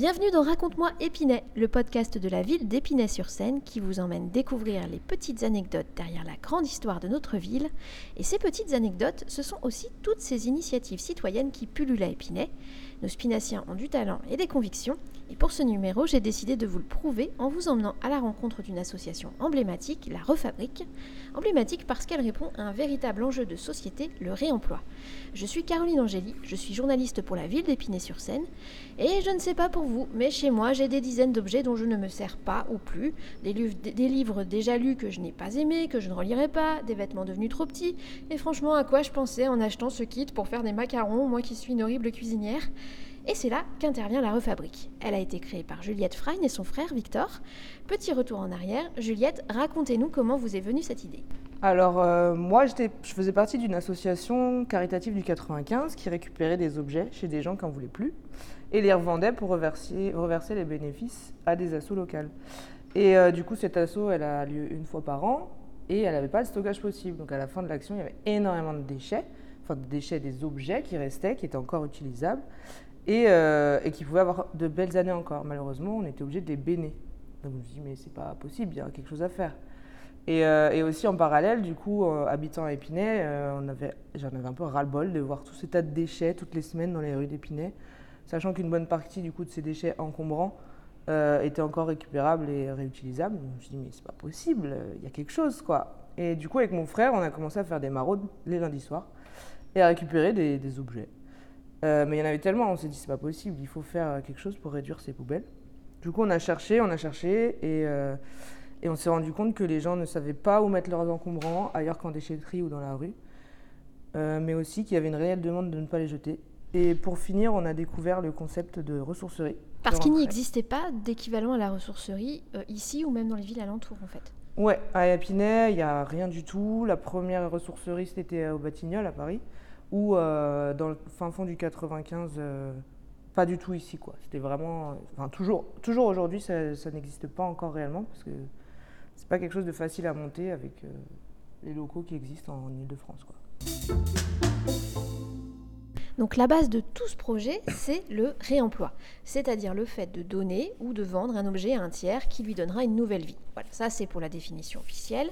Bienvenue dans Raconte-moi Épinay, le podcast de la ville d'Épinay-sur-Seine qui vous emmène découvrir les petites anecdotes derrière la grande histoire de notre ville. Et ces petites anecdotes, ce sont aussi toutes ces initiatives citoyennes qui pullulent à Épinay. Nos spinaciens ont du talent et des convictions. Et pour ce numéro, j'ai décidé de vous le prouver en vous emmenant à la rencontre d'une association emblématique, la Refabrique. Emblématique parce qu'elle répond à un véritable enjeu de société, le réemploi. Je suis Caroline Angéli, je suis journaliste pour la ville d'Épinay-sur-Seine. Et je ne sais pas pour vous, mais chez moi, j'ai des dizaines d'objets dont je ne me sers pas ou plus. Des, livres, des livres déjà lus que je n'ai pas aimés, que je ne relirai pas, des vêtements devenus trop petits. Et franchement, à quoi je pensais en achetant ce kit pour faire des macarons, moi qui suis une horrible cuisinière? Et c'est là qu'intervient la refabrique. Elle a été créée par Juliette Frein et son frère Victor. Petit retour en arrière, Juliette, racontez-nous comment vous est venue cette idée. Alors, euh, moi, je faisais partie d'une association caritative du 95 qui récupérait des objets chez des gens qui n'en voulaient plus et les revendait pour reverser, les bénéfices à des assos locales. Et euh, du coup, cette asso, elle a lieu une fois par an et elle n'avait pas de stockage possible. Donc, à la fin de l'action, il y avait énormément de déchets, enfin, de déchets des objets qui restaient, qui étaient encore utilisables euh, et, qui pouvaient avoir de belles années encore. Malheureusement, on était obligé de les béner. Donc, je me suis dit, mais c'est pas possible, il y a quelque chose à faire. Euh, et, aussi en parallèle, du coup, euh, habitant à Épinay, euh, j'en avais un peu ras-le-bol de voir tous ces tas de déchets toutes les semaines dans les rues d'Épinay, sachant qu'une bonne partie du coup de ces déchets encombrants était encore récupérable et réutilisable. je me suis dit, mais c'est pas possible, il y a quelque chose quoi. Et du coup, avec mon frère, on a commencé à faire des maraudes les lundis soirs et à récupérer des objets. Mais il y en avait tellement, on s'est dit, c'est pas possible, il faut faire quelque chose pour réduire ces poubelles. Du coup, on a cherché, on a cherché et et on s'est rendu compte que les gens ne savaient pas où mettre leurs encombrants, ailleurs qu'en déchetterie ou dans la rue, euh, mais aussi qu'il y avait une réelle demande de ne pas les jeter. Et pour finir, on a découvert le concept de ressourcerie. Parce qu'il n'y existait pas d'équivalent à la ressourcerie euh, ici ou même dans les villes alentours en fait. Ouais, à Épinay, il n'y a rien du tout. La première ressourcerie, c'était au Batignolles, à Paris, ou euh, dans le fin fond du 95, pas du tout ici. quoi. C'était vraiment. Enfin, toujours, toujours aujourd'hui, ça, n'existe pas encore réellement, parce que c'est pas quelque chose de facile à monter avec euh, les locaux qui existent en Ile-de-France. Donc la base de tout ce projet, c'est le réemploi, c'est-à-dire le fait de donner ou de vendre un objet à un tiers qui lui donnera une nouvelle vie. Voilà, ça c'est pour la définition officielle.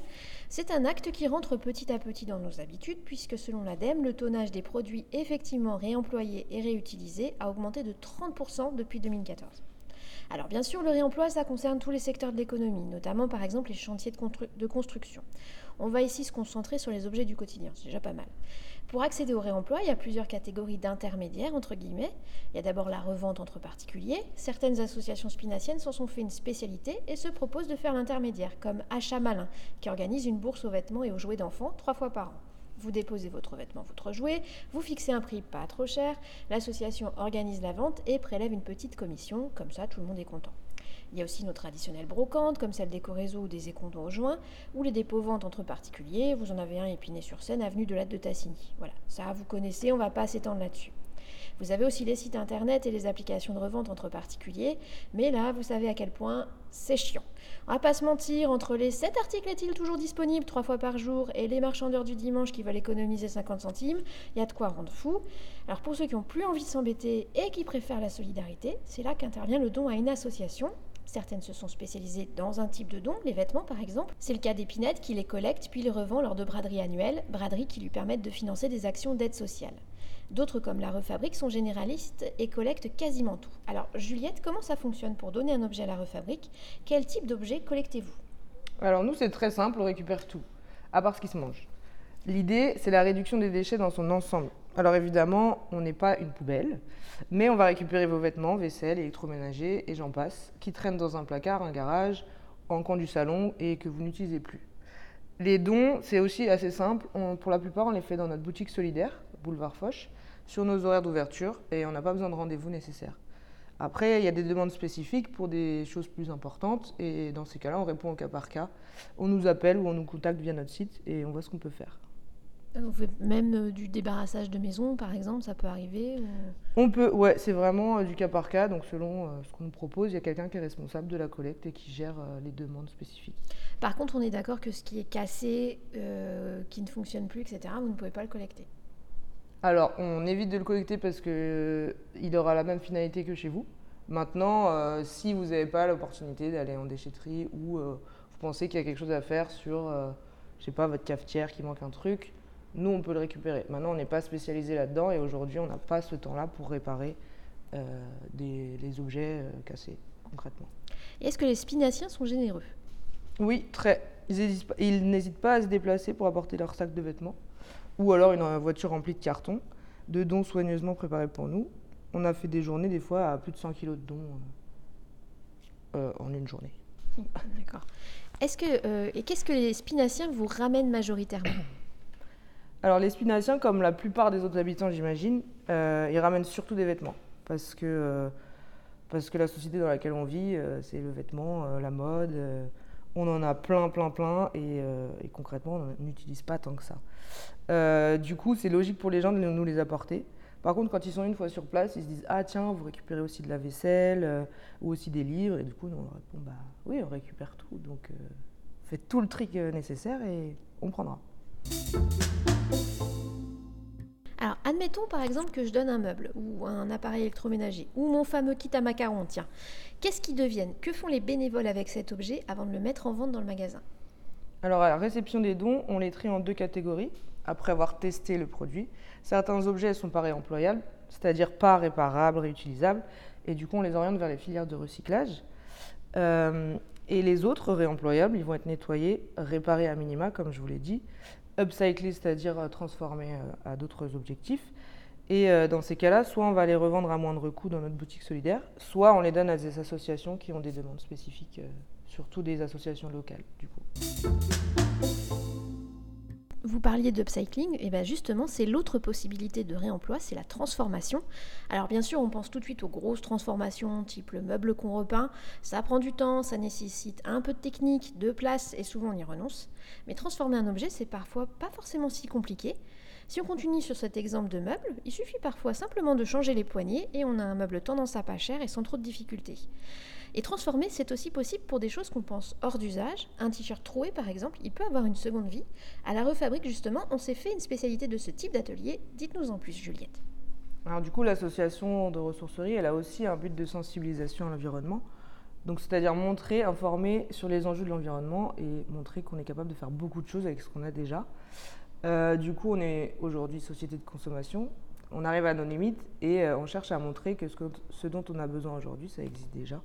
C'est un acte qui rentre petit à petit dans nos habitudes puisque selon l'ADEME, le tonnage des produits effectivement réemployés et réutilisés a augmenté de 30% depuis 2014. Alors bien sûr, le réemploi, ça concerne tous les secteurs de l'économie, notamment par exemple les chantiers de, construction. On va ici se concentrer sur les objets du quotidien, c'est déjà pas mal. Pour accéder au réemploi, il y a plusieurs catégories d'intermédiaires, entre guillemets. Il y a d'abord la revente entre particuliers. Certaines associations spinaciennes s'en sont fait une spécialité et se proposent de faire l'intermédiaire, comme Achat Malin, qui organise une bourse aux vêtements et aux jouets d'enfants trois fois par an. Vous déposez votre vêtement, votre jouet, vous fixez un prix pas trop cher, l'association organise la vente et prélève une petite commission, comme ça tout le monde est content. Il y a aussi nos traditionnelles brocantes, comme celle des Corézo ou des Écondos au juin, ou les dépôts-ventes entre particuliers. Vous en avez un épiné sur scène, avenue de Latte de Tassigny. Voilà, ça vous connaissez, on ne va pas s'étendre là-dessus. Vous avez aussi les sites internet et les applications de revente entre particuliers, mais là, vous savez à quel point c'est chiant. On va pas se mentir, entre les 7 articles est-il toujours disponible 3 fois par jour et les marchandeurs du dimanche qui veulent économiser 50 centimes, il y a de quoi rendre fou. Alors pour ceux qui ont plus envie de s'embêter et qui préfèrent la solidarité, c'est là qu'intervient le don à une association. Certaines se sont spécialisées dans un type de don, les vêtements par exemple. C'est le cas d'Épinette qui les collecte puis les revend lors de braderies annuelles, braderies qui lui permettent de financer des actions d'aide sociale. D'autres, comme la Refabrique, sont généralistes et collectent quasiment tout. Alors, Juliette, comment ça fonctionne pour donner un objet à la Refabrique? Quel type d'objet collectez-vous? Alors, nous, c'est très simple, on récupère tout, à part ce qui se mange. L'idée, c'est la réduction des déchets dans son ensemble. Alors évidemment, on n'est pas une poubelle, mais on va récupérer vos vêtements, vaisselle, électroménager et j'en passe, qui traînent dans un placard, un garage, en coin du salon et que vous n'utilisez plus. Les dons, c'est aussi assez simple. pour la plupart, on les fait dans notre boutique solidaire, boulevard Foch, sur nos horaires d'ouverture et on n'a pas besoin de rendez-vous nécessaire. Après, il y a des demandes spécifiques pour des choses plus importantes et dans ces cas-là, on répond au cas par cas. On nous appelle ou on nous contacte via notre site et on voit ce qu'on peut faire. On fait même euh, du débarrassage de maison, par exemple, ça peut arriver On peut, ouais, c'est vraiment euh, du cas par cas. Donc, selon euh, ce qu'on nous propose, il y a quelqu'un qui est responsable de la collecte et qui gère les demandes spécifiques. Par contre, on est d'accord que ce qui est cassé, qui ne fonctionne plus, etc., vous ne pouvez pas le collecter alors, on évite de le collecter parce qu'il aura la même finalité que chez vous. Maintenant, euh, si vous n'avez pas l'opportunité d'aller en déchetterie ou vous pensez qu'il y a quelque chose à faire sur, je sais pas, votre cafetière qui manque un truc, nous, on peut le récupérer. Maintenant, on n'est pas spécialisé là-dedans et aujourd'hui, on n'a pas ce temps-là pour réparer euh, des, les objets euh, cassés, concrètement. Est-ce que les spinaciens sont généreux? Oui, très. Ils n'hésitent pas à se déplacer pour apporter leur sac de vêtements ou alors une euh, voiture remplie de cartons, de dons soigneusement préparés pour nous. On a fait des journées, des fois, à plus de 100 kilos de dons euh, en une journée. D'accord. Est-ce que et qu'est-ce que les spinaciens vous ramènent majoritairement? Alors, les spinaciens, comme la plupart des autres habitants, j'imagine, euh, ils ramènent surtout des vêtements. Parce que, euh, parce que la société dans laquelle on vit, euh, c'est le vêtement, euh, la mode. on en a plein, plein, plein. Et, concrètement, on n'utilise pas tant que ça. Du coup, c'est logique pour les gens de nous les apporter. Par contre, quand ils sont une fois sur place, ils se disent Ah, tiens, vous récupérez aussi de la vaisselle ou aussi des livres. Et du coup, on leur répond Bah oui, on récupère tout. Donc, faites tout le trick nécessaire et on prendra. Alors, admettons par exemple que je donne un meuble ou un appareil électroménager ou mon fameux kit à macarons, tiens. Qu'est-ce qu'ils deviennent? Que font les bénévoles avec cet objet avant de le mettre en vente dans le magasin? Alors, à la réception des dons, on les trie en deux catégories, après avoir testé le produit. Certains objets sont pas réemployables, c'est-à-dire pas réparables, réutilisables, et du coup, on les oriente vers les filières de recyclage. Euh, et les autres réemployables, ils vont être nettoyés, réparés à minima, comme je vous l'ai dit, upcyclés, c'est-à-dire euh, transformés euh, à d'autres objectifs. Et euh, dans ces cas-là, soit on va les revendre à moindre coût dans notre boutique solidaire, soit on les donne à des associations qui ont des demandes spécifiques, surtout des associations locales, du coup. Vous parliez d'upcycling, et bien justement, c'est l'autre possibilité de réemploi, c'est la transformation. Alors bien sûr, on pense tout de suite aux grosses transformations, type le meuble qu'on repeint. Ça prend du temps, ça nécessite un peu de technique, de place, et souvent on y renonce. Mais transformer un objet, c'est parfois pas forcément si compliqué. Si on continue sur cet exemple de meuble, il suffit parfois simplement de changer les poignées et on a un meuble tendance à pas cher et sans trop de difficultés. Et transformer, c'est aussi possible pour des choses qu'on pense hors d'usage. Un t-shirt troué, par exemple, il peut avoir une seconde vie. À la refabrique, justement, on s'est fait une spécialité de ce type d'atelier. Dites-nous en plus, Juliette. Alors du coup, l'association de ressourcerie, elle a aussi un but de sensibilisation à l'environnement. Donc c'est-à-dire montrer, informer sur les enjeux de l'environnement et montrer qu'on est capable de faire beaucoup de choses avec ce qu'on a déjà. Euh, du coup, on est aujourd'hui société de consommation. On arrive à nos limites et euh, on cherche à montrer que ce, dont on a besoin aujourd'hui, ça existe déjà.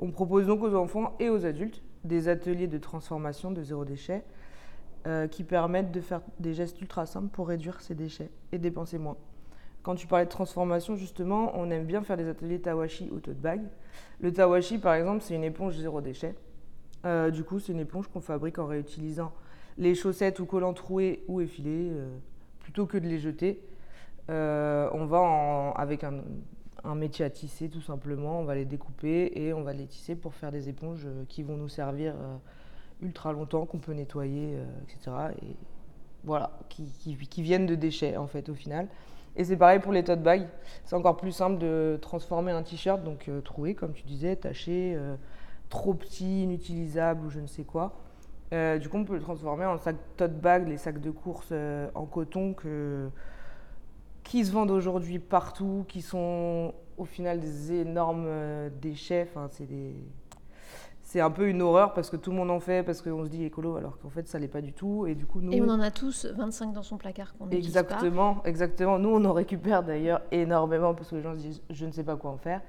On propose donc aux enfants et aux adultes des ateliers de transformation de zéro déchet euh, qui permettent de faire des gestes ultra simples pour réduire ces déchets et dépenser moins. Quand tu parlais de transformation, justement, on aime bien faire des ateliers tawashi ou tote bag. Le tawashi, par exemple, c'est une éponge zéro déchet. Du coup, c'est une éponge qu'on fabrique en réutilisant les chaussettes ou collants troués ou effilés, euh, plutôt que de les jeter. Euh, on va avec un, un métier à tisser, tout simplement. On va les découper et on va les tisser pour faire des éponges euh, qui vont nous servir ultra longtemps, qu'on peut nettoyer, etc. Et voilà, qui, viennent de déchets, en fait, au final. Et c'est pareil pour les tote bags. C'est encore plus simple de transformer un t-shirt, donc troué, comme tu disais, taché, trop petit, inutilisable ou je ne sais quoi. Euh, du coup, on peut le transformer en sac tote bag, les sacs de course euh, en coton que, qui se vendent aujourd'hui partout, qui sont au final des énormes euh, déchets. Enfin, c'est des... C'est un peu une horreur parce que tout le monde en fait, parce qu'on se dit écolo, alors qu'en fait, ça l'est pas du tout. Et du coup, nous. Et on en a tous 25 dans son placard qu'on n'utilise pas. Exactement, exactement. Nous, on en récupère d'ailleurs énormément parce que les gens se disent je ne sais pas quoi en faire.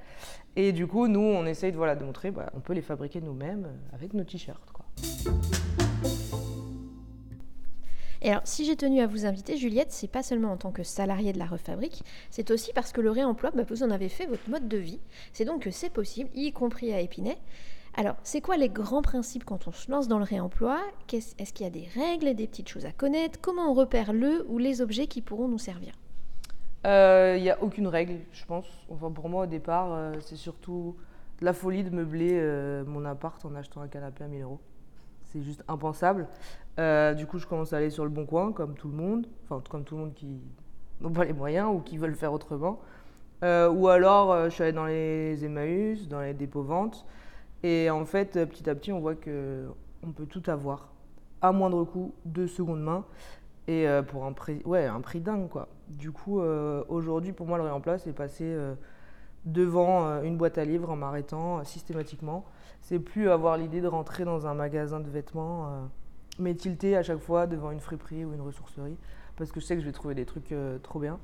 Et du coup, nous, on essaye de, voilà, de montrer bah, on peut les fabriquer nous-mêmes avec nos t-shirts. quoi. Et alors, si j'ai tenu à vous inviter, Juliette, c'est pas seulement en tant que salariée de la refabrique, c'est aussi parce que le réemploi, bah, vous en avez fait votre mode de vie. C'est donc que c'est possible, y compris à Épinay. Alors, c'est quoi les grands principes quand on se lance dans le réemploi? Est-ce qu'il y a des règles, des petites choses à connaître? Comment on repère le ou les objets qui pourront nous servir? Euh, Il n'y a aucune règle, je pense. Enfin, pour moi, au départ, euh, c'est surtout de la folie de meubler euh, mon appart en achetant un canapé à 1000 euros. C'est juste impensable. Euh, du coup, je commence à aller sur le bon coin, comme tout le monde. Enfin, comme tout le monde qui n'ont pas les moyens ou qui veulent faire autrement. Euh, ou alors, euh, je suis allée dans les Emmaüs, dans les dépôts ventes. Et en fait, petit à petit, on voit que on peut tout avoir à moindre coût, de seconde main. Et pour un prix, ouais, un prix dingue, quoi. Du coup, aujourd'hui, pour moi, le réemploi, c'est euh, devant une boîte à livres en m'arrêtant systématiquement. C'est plus avoir l'idée de rentrer dans un magasin de vêtements, mais tilter à chaque fois devant une friperie ou une ressourcerie, parce que je sais que je vais trouver des trucs trop bien.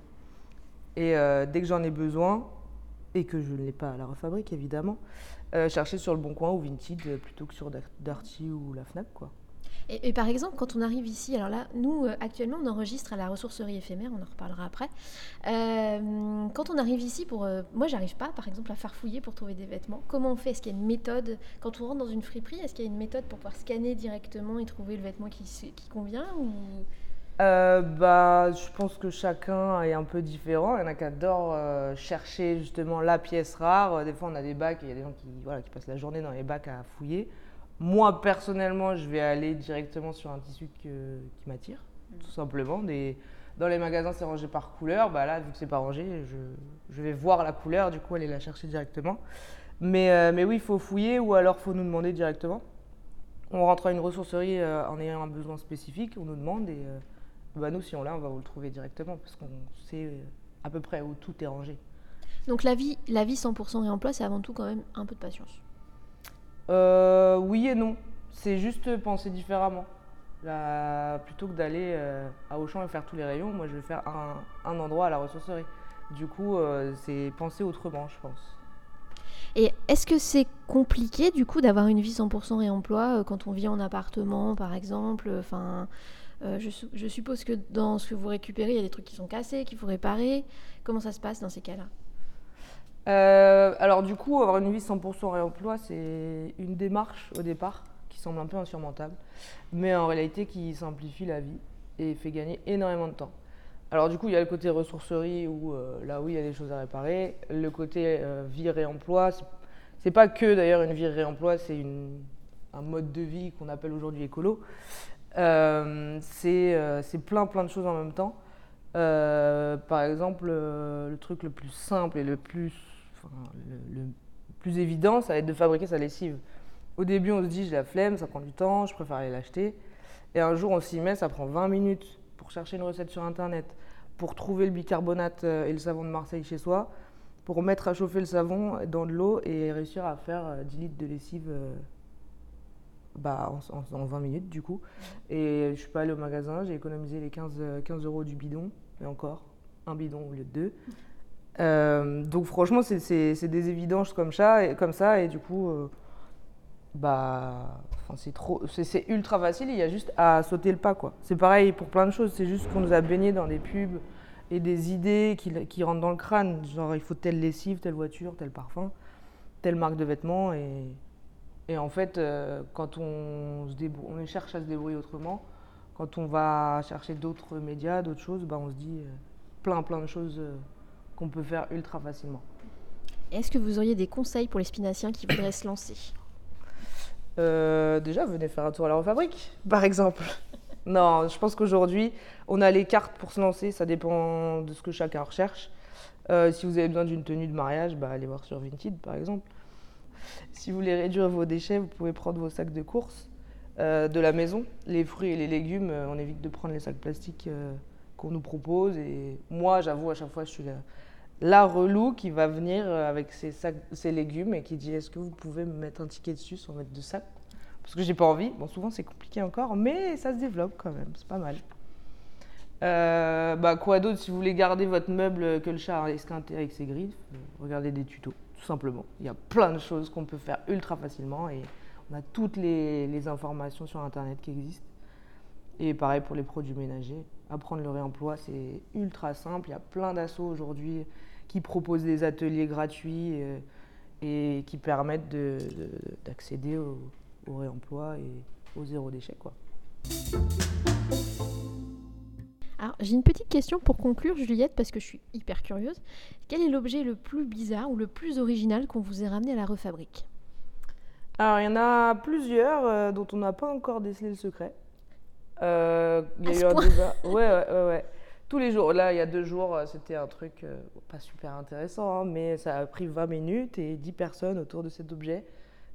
Et dès que j'en ai besoin, et que je ne l'ai pas à la refabrique évidemment, chercher sur le Bon Coin ou Vinted plutôt que sur Darty ou la Fnac quoi. Et, par exemple, quand on arrive ici, alors là, nous, euh, actuellement, on enregistre à la ressourcerie éphémère, on en reparlera après. Euh, quand on arrive ici, pour, euh, moi, j'arrive pas, par exemple, à farfouiller pour trouver des vêtements. Comment on fait? Est-ce qu'il y a une méthode? Quand on rentre dans une friperie, est-ce qu'il y a une méthode pour pouvoir scanner directement et trouver le vêtement qui, qui convient ou... bah, je pense que chacun est un peu différent. Il y en a qui adorent chercher justement la pièce rare. Des fois, on a des bacs et il y a des gens qui, voilà, qui passent la journée dans les bacs à fouiller. Moi, personnellement, je vais aller directement sur un tissu qui m'attire, mm. tout simplement. Des, dans les magasins, c'est rangé par couleur. Bah là, vu que c'est pas rangé, je, vais voir la couleur, du coup, aller la chercher directement. Mais, euh, mais oui, il faut fouiller ou alors il faut nous demander directement. On rentre à une ressourcerie euh, en ayant un besoin spécifique, on nous demande et euh, bah nous, si on l'a, on va vous le trouver directement parce qu'on sait à peu près où tout est rangé. Donc la vie, la vie 100% réemploi, c'est avant tout quand même un peu de patience. Oui et non. C'est juste penser différemment. Plutôt que d'aller euh, à Auchan et faire tous les rayons, moi je vais faire un, endroit à la ressourcerie. Du coup, euh, c'est penser autrement, je pense. Et est-ce que c'est compliqué du coup d'avoir une vie 100% réemploi quand on vit en appartement par exemple? Enfin, je, je, suppose que dans ce que vous récupérez, il y a des trucs qui sont cassés, qu'il faut réparer. Comment ça se passe dans ces cas-là? Euh, alors du coup, avoir une vie 100% réemploi, c'est une démarche au départ semble un peu insurmontable, mais en réalité qui simplifie la vie et fait gagner énormément de temps. Alors du coup, il y a le côté ressourcerie où euh, là où il y a des choses à réparer, le côté euh, vie réemploi, c'est pas que d'ailleurs une vie réemploi, c'est un mode de vie qu'on appelle aujourd'hui écolo. c'est plein plein de choses en même temps. par exemple, le truc le plus simple et le plus le, plus évident, ça va être de fabriquer sa lessive. Au début, on se dit, j'ai la flemme, ça prend du temps, je préfère aller l'acheter. Et un jour, on s'y met, ça prend 20 minutes pour chercher une recette sur Internet, pour trouver le bicarbonate euh, et le savon de Marseille chez soi, pour mettre à chauffer le savon dans de l'eau et réussir à faire 10 euh, litres de lessive euh, bah, en, 20 minutes du coup. Et je suis pas allée au magasin, j'ai économisé les 15, 15 euros du bidon, et encore, un bidon au lieu de deux. Euh, donc franchement, c'est des évidences comme ça, et, comme ça, et du coup, euh, bah, c'est trop, c'est ultra facile. Il y a juste à sauter le pas, quoi. C'est pareil pour plein de choses. C'est juste qu'on nous a baigné dans des pubs et des idées qui, rentrent dans le crâne. Genre, il faut telle lessive, telle voiture, tel parfum, telle marque de vêtements, et, et en fait, euh, quand on, se on cherche à se débrouiller autrement, quand on va chercher d'autres médias, d'autres choses, bah, on se dit plein plein de choses qu'on peut faire ultra facilement. Est-ce que vous auriez des conseils pour les spinaciens qui voudraient se lancer? Euh, Déjà, venez faire un tour à la refabrique, par exemple. non, je pense qu'aujourd'hui, on a les cartes pour se lancer, ça dépend de ce que chacun recherche. Euh, si vous avez besoin d'une tenue de mariage, bah, allez voir sur Vinted, par exemple. Si vous voulez réduire vos déchets, vous pouvez prendre vos sacs de course euh, de la maison. Les fruits et les légumes, on évite de prendre les sacs plastiques qu'on nous propose. Et moi, j'avoue, à chaque fois, je suis là la relou qui va venir euh, avec ses, légumes et qui dit est-ce que vous pouvez me mettre un ticket dessus sans mettre de sac? Parce que j'ai pas envie. Bon, souvent c'est compliqué encore, mais ça se développe quand même, c'est pas mal. Euh, bah, quoi d'autre? Si vous voulez garder votre meuble que le chat a esquinté avec ses griffes, euh, regardez des tutos, tout simplement. Il y a plein de choses qu'on peut faire ultra facilement et on a toutes les, les informations sur Internet qui existent. Et pareil pour les produits ménagers. Apprendre le réemploi, c'est ultra simple. Il y a plein d'assauts aujourd'hui qui proposent des ateliers gratuits et, qui permettent d'accéder au, réemploi et au zéro déchet. Quoi. Alors, j'ai une petite question pour conclure, Juliette, parce que je suis hyper curieuse. Quel est l'objet le plus bizarre ou le plus original qu'on vous ait ramené à la refabrique? Alors, il y en a plusieurs euh, dont on n'a pas encore décelé le secret. Euh, il y a eu un débat. Ouais, ouais, ouais, Tous les jours. Là, il y a deux jours, euh, c'était un truc euh, pas super intéressant, hein, mais ça a pris 20 minutes et 10 personnes autour de cet objet.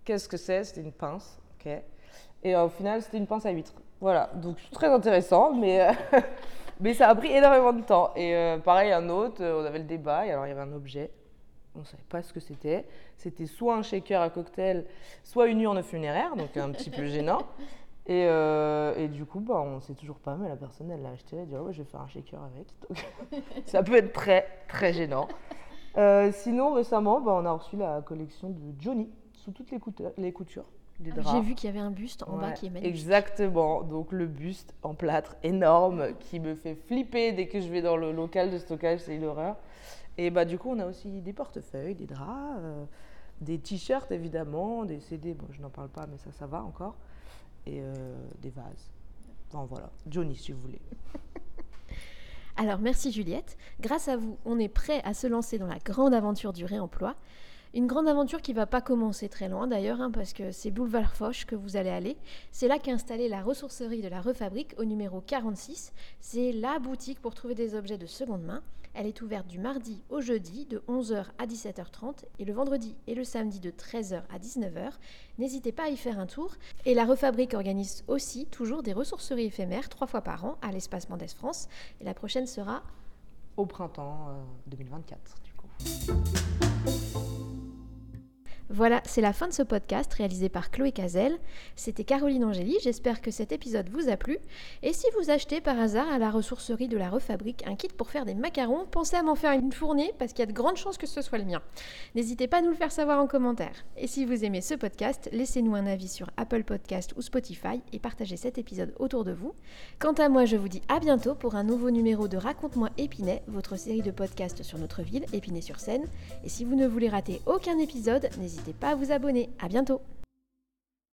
Qu'est-ce que c'est? C'était une pince. ok. Et au final, c'était une pince à huître. Voilà. Donc, très intéressant, mais, mais ça a pris énormément de temps. Et pareil, un autre, on avait le débat, et alors il y avait un objet On ne savait pas ce que c'était. C'était soit un shaker à cocktail, soit une urne funéraire, donc un petit peu gênant. Et, euh, et, du coup, bah, on ne sait toujours pas, mais la personne, elle l'a acheté, elle a dit ouais, je vais faire un shaker avec. Donc, ça peut être très, très gênant. Euh, sinon, récemment, bah, on a reçu la collection de Johnny, sous toutes les, coutures. Les coutures ah, J'ai vu qu'il y avait un buste en bas qui est magnifique. Exactement, donc le buste en plâtre énorme qui me fait flipper dès que je vais dans le local de stockage, c'est l'horreur. Et bah, du coup, on a aussi des portefeuilles, des draps, euh, des t-shirts évidemment, des CD, bon, je n'en parle pas, mais ça, ça va encore, euh, des vases. Enfin voilà, Johnny si vous voulez. Alors merci Juliette. Grâce à vous, on est prêt à se lancer dans la grande aventure du réemploi. Une grande aventure qui va pas commencer très loin d'ailleurs, hein, parce que c'est Boulevard Foch que vous allez aller. C'est là qu'est installée la ressourcerie de la Refabrique au numéro 46. C'est la boutique pour trouver des objets de seconde main. Elle est ouverte du mardi au jeudi de 11h à 17h30 et le vendredi et le samedi de 13h à 19h. N'hésitez pas à y faire un tour. Et la Refabrique organise aussi toujours des ressourceries éphémères trois fois par an à l'espace Mendes France. Et la prochaine sera au printemps 2024 euh. Voilà, c'est la fin de ce podcast réalisé par Chloé Cazel. C'était Caroline Angéli, j'espère que cet épisode vous a plu. Et si vous achetez par hasard à la ressourcerie de la Refabrique un kit pour faire des macarons, pensez à m'en faire une fournée parce qu'il y a de grandes chances que ce soit le mien. N'hésitez pas à nous le faire savoir en commentaire. Et si vous aimez ce podcast, laissez-nous un avis sur Apple Podcast ou Spotify et partagez cet épisode autour de vous. Quant à moi, je vous dis à bientôt pour un nouveau numéro de Raconte-moi Épinay, votre série de podcasts sur notre ville, Épinay sur Seine. Et si vous ne voulez rater aucun épisode, n'hésitez n'hésitez pas à vous abonner. À bientôt